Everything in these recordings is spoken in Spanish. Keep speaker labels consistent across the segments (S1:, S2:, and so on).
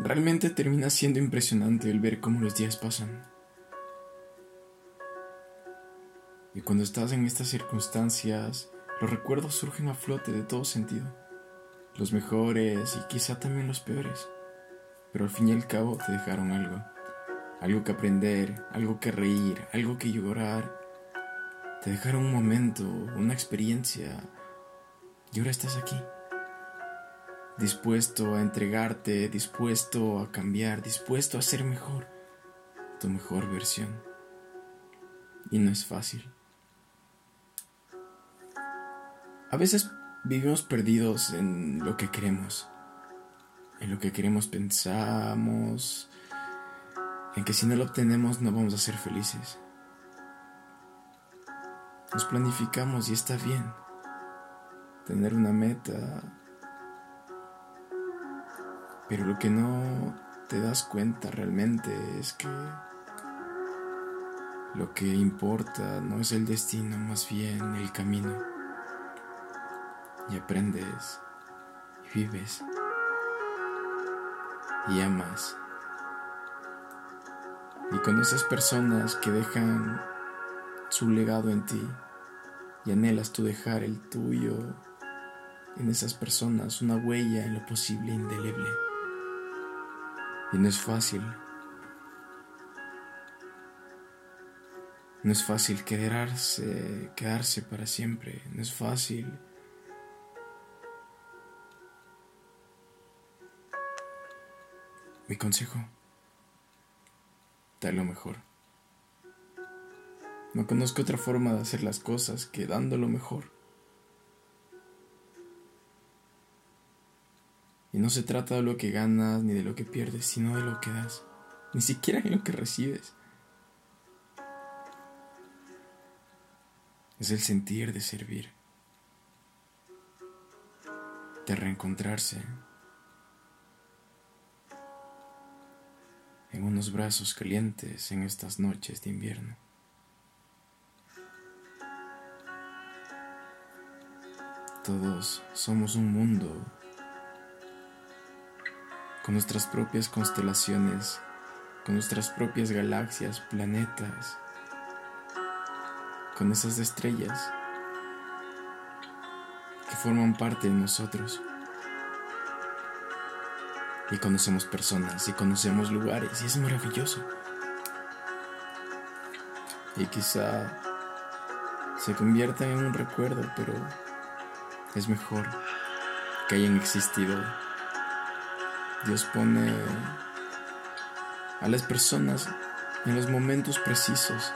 S1: Realmente termina siendo impresionante el ver cómo los días pasan. Y cuando estás en estas circunstancias, los recuerdos surgen a flote de todo sentido. Los mejores y quizá también los peores. Pero al fin y al cabo te dejaron algo. Algo que aprender, algo que reír, algo que llorar. Te dejaron un momento, una experiencia. Y ahora estás aquí dispuesto a entregarte, dispuesto a cambiar, dispuesto a ser mejor, tu mejor versión. Y no es fácil. A veces vivimos perdidos en lo que queremos, en lo que queremos pensamos, en que si no lo obtenemos no vamos a ser felices. Nos planificamos y está bien. Tener una meta, pero lo que no te das cuenta realmente es que lo que importa no es el destino, más bien el camino. Y aprendes, y vives, y amas. Y conoces personas que dejan su legado en ti y anhelas tú dejar el tuyo en esas personas, una huella en lo posible indeleble. Y no es fácil. No es fácil quedarse, quedarse para siempre. No es fácil. Mi consejo, da lo mejor. No conozco otra forma de hacer las cosas que dando lo mejor. Y no se trata de lo que ganas ni de lo que pierdes, sino de lo que das. Ni siquiera de lo que recibes. Es el sentir de servir. De reencontrarse. En unos brazos calientes en estas noches de invierno. Todos somos un mundo con nuestras propias constelaciones, con nuestras propias galaxias, planetas, con esas estrellas que forman parte de nosotros. Y conocemos personas y conocemos lugares y es maravilloso. Y quizá se conviertan en un recuerdo, pero es mejor que hayan existido Dios pone a las personas en los momentos precisos,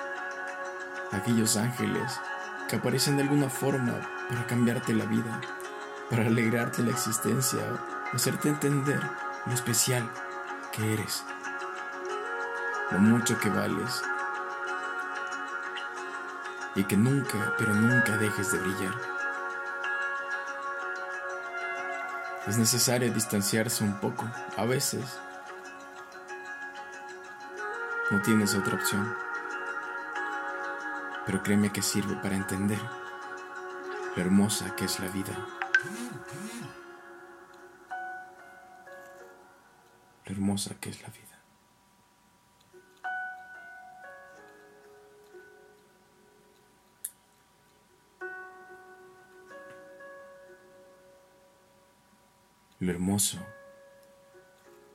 S1: aquellos ángeles que aparecen de alguna forma para cambiarte la vida, para alegrarte la existencia, hacerte entender lo especial que eres, lo mucho que vales y que nunca, pero nunca dejes de brillar. Es necesario distanciarse un poco, a veces. No tienes otra opción. Pero créeme que sirve para entender lo hermosa que es la vida. Lo hermosa que es la vida. Lo hermoso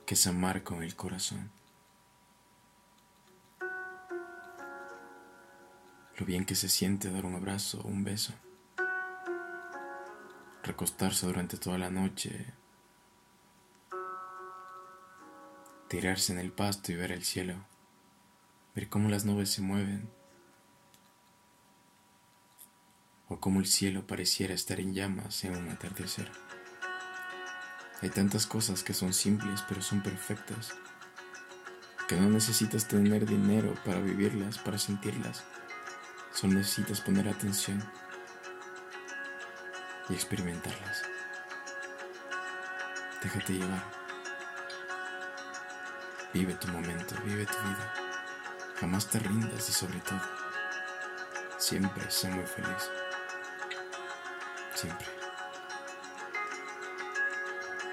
S1: que es amar con el corazón. Lo bien que se siente dar un abrazo o un beso. Recostarse durante toda la noche. Tirarse en el pasto y ver el cielo. Ver cómo las nubes se mueven. O cómo el cielo pareciera estar en llamas en un atardecer. Hay tantas cosas que son simples pero son perfectas, que no necesitas tener dinero para vivirlas, para sentirlas, solo necesitas poner atención y experimentarlas. Déjate llevar. Vive tu momento, vive tu vida. Jamás te rindas y sobre todo, siempre sé muy feliz. Siempre.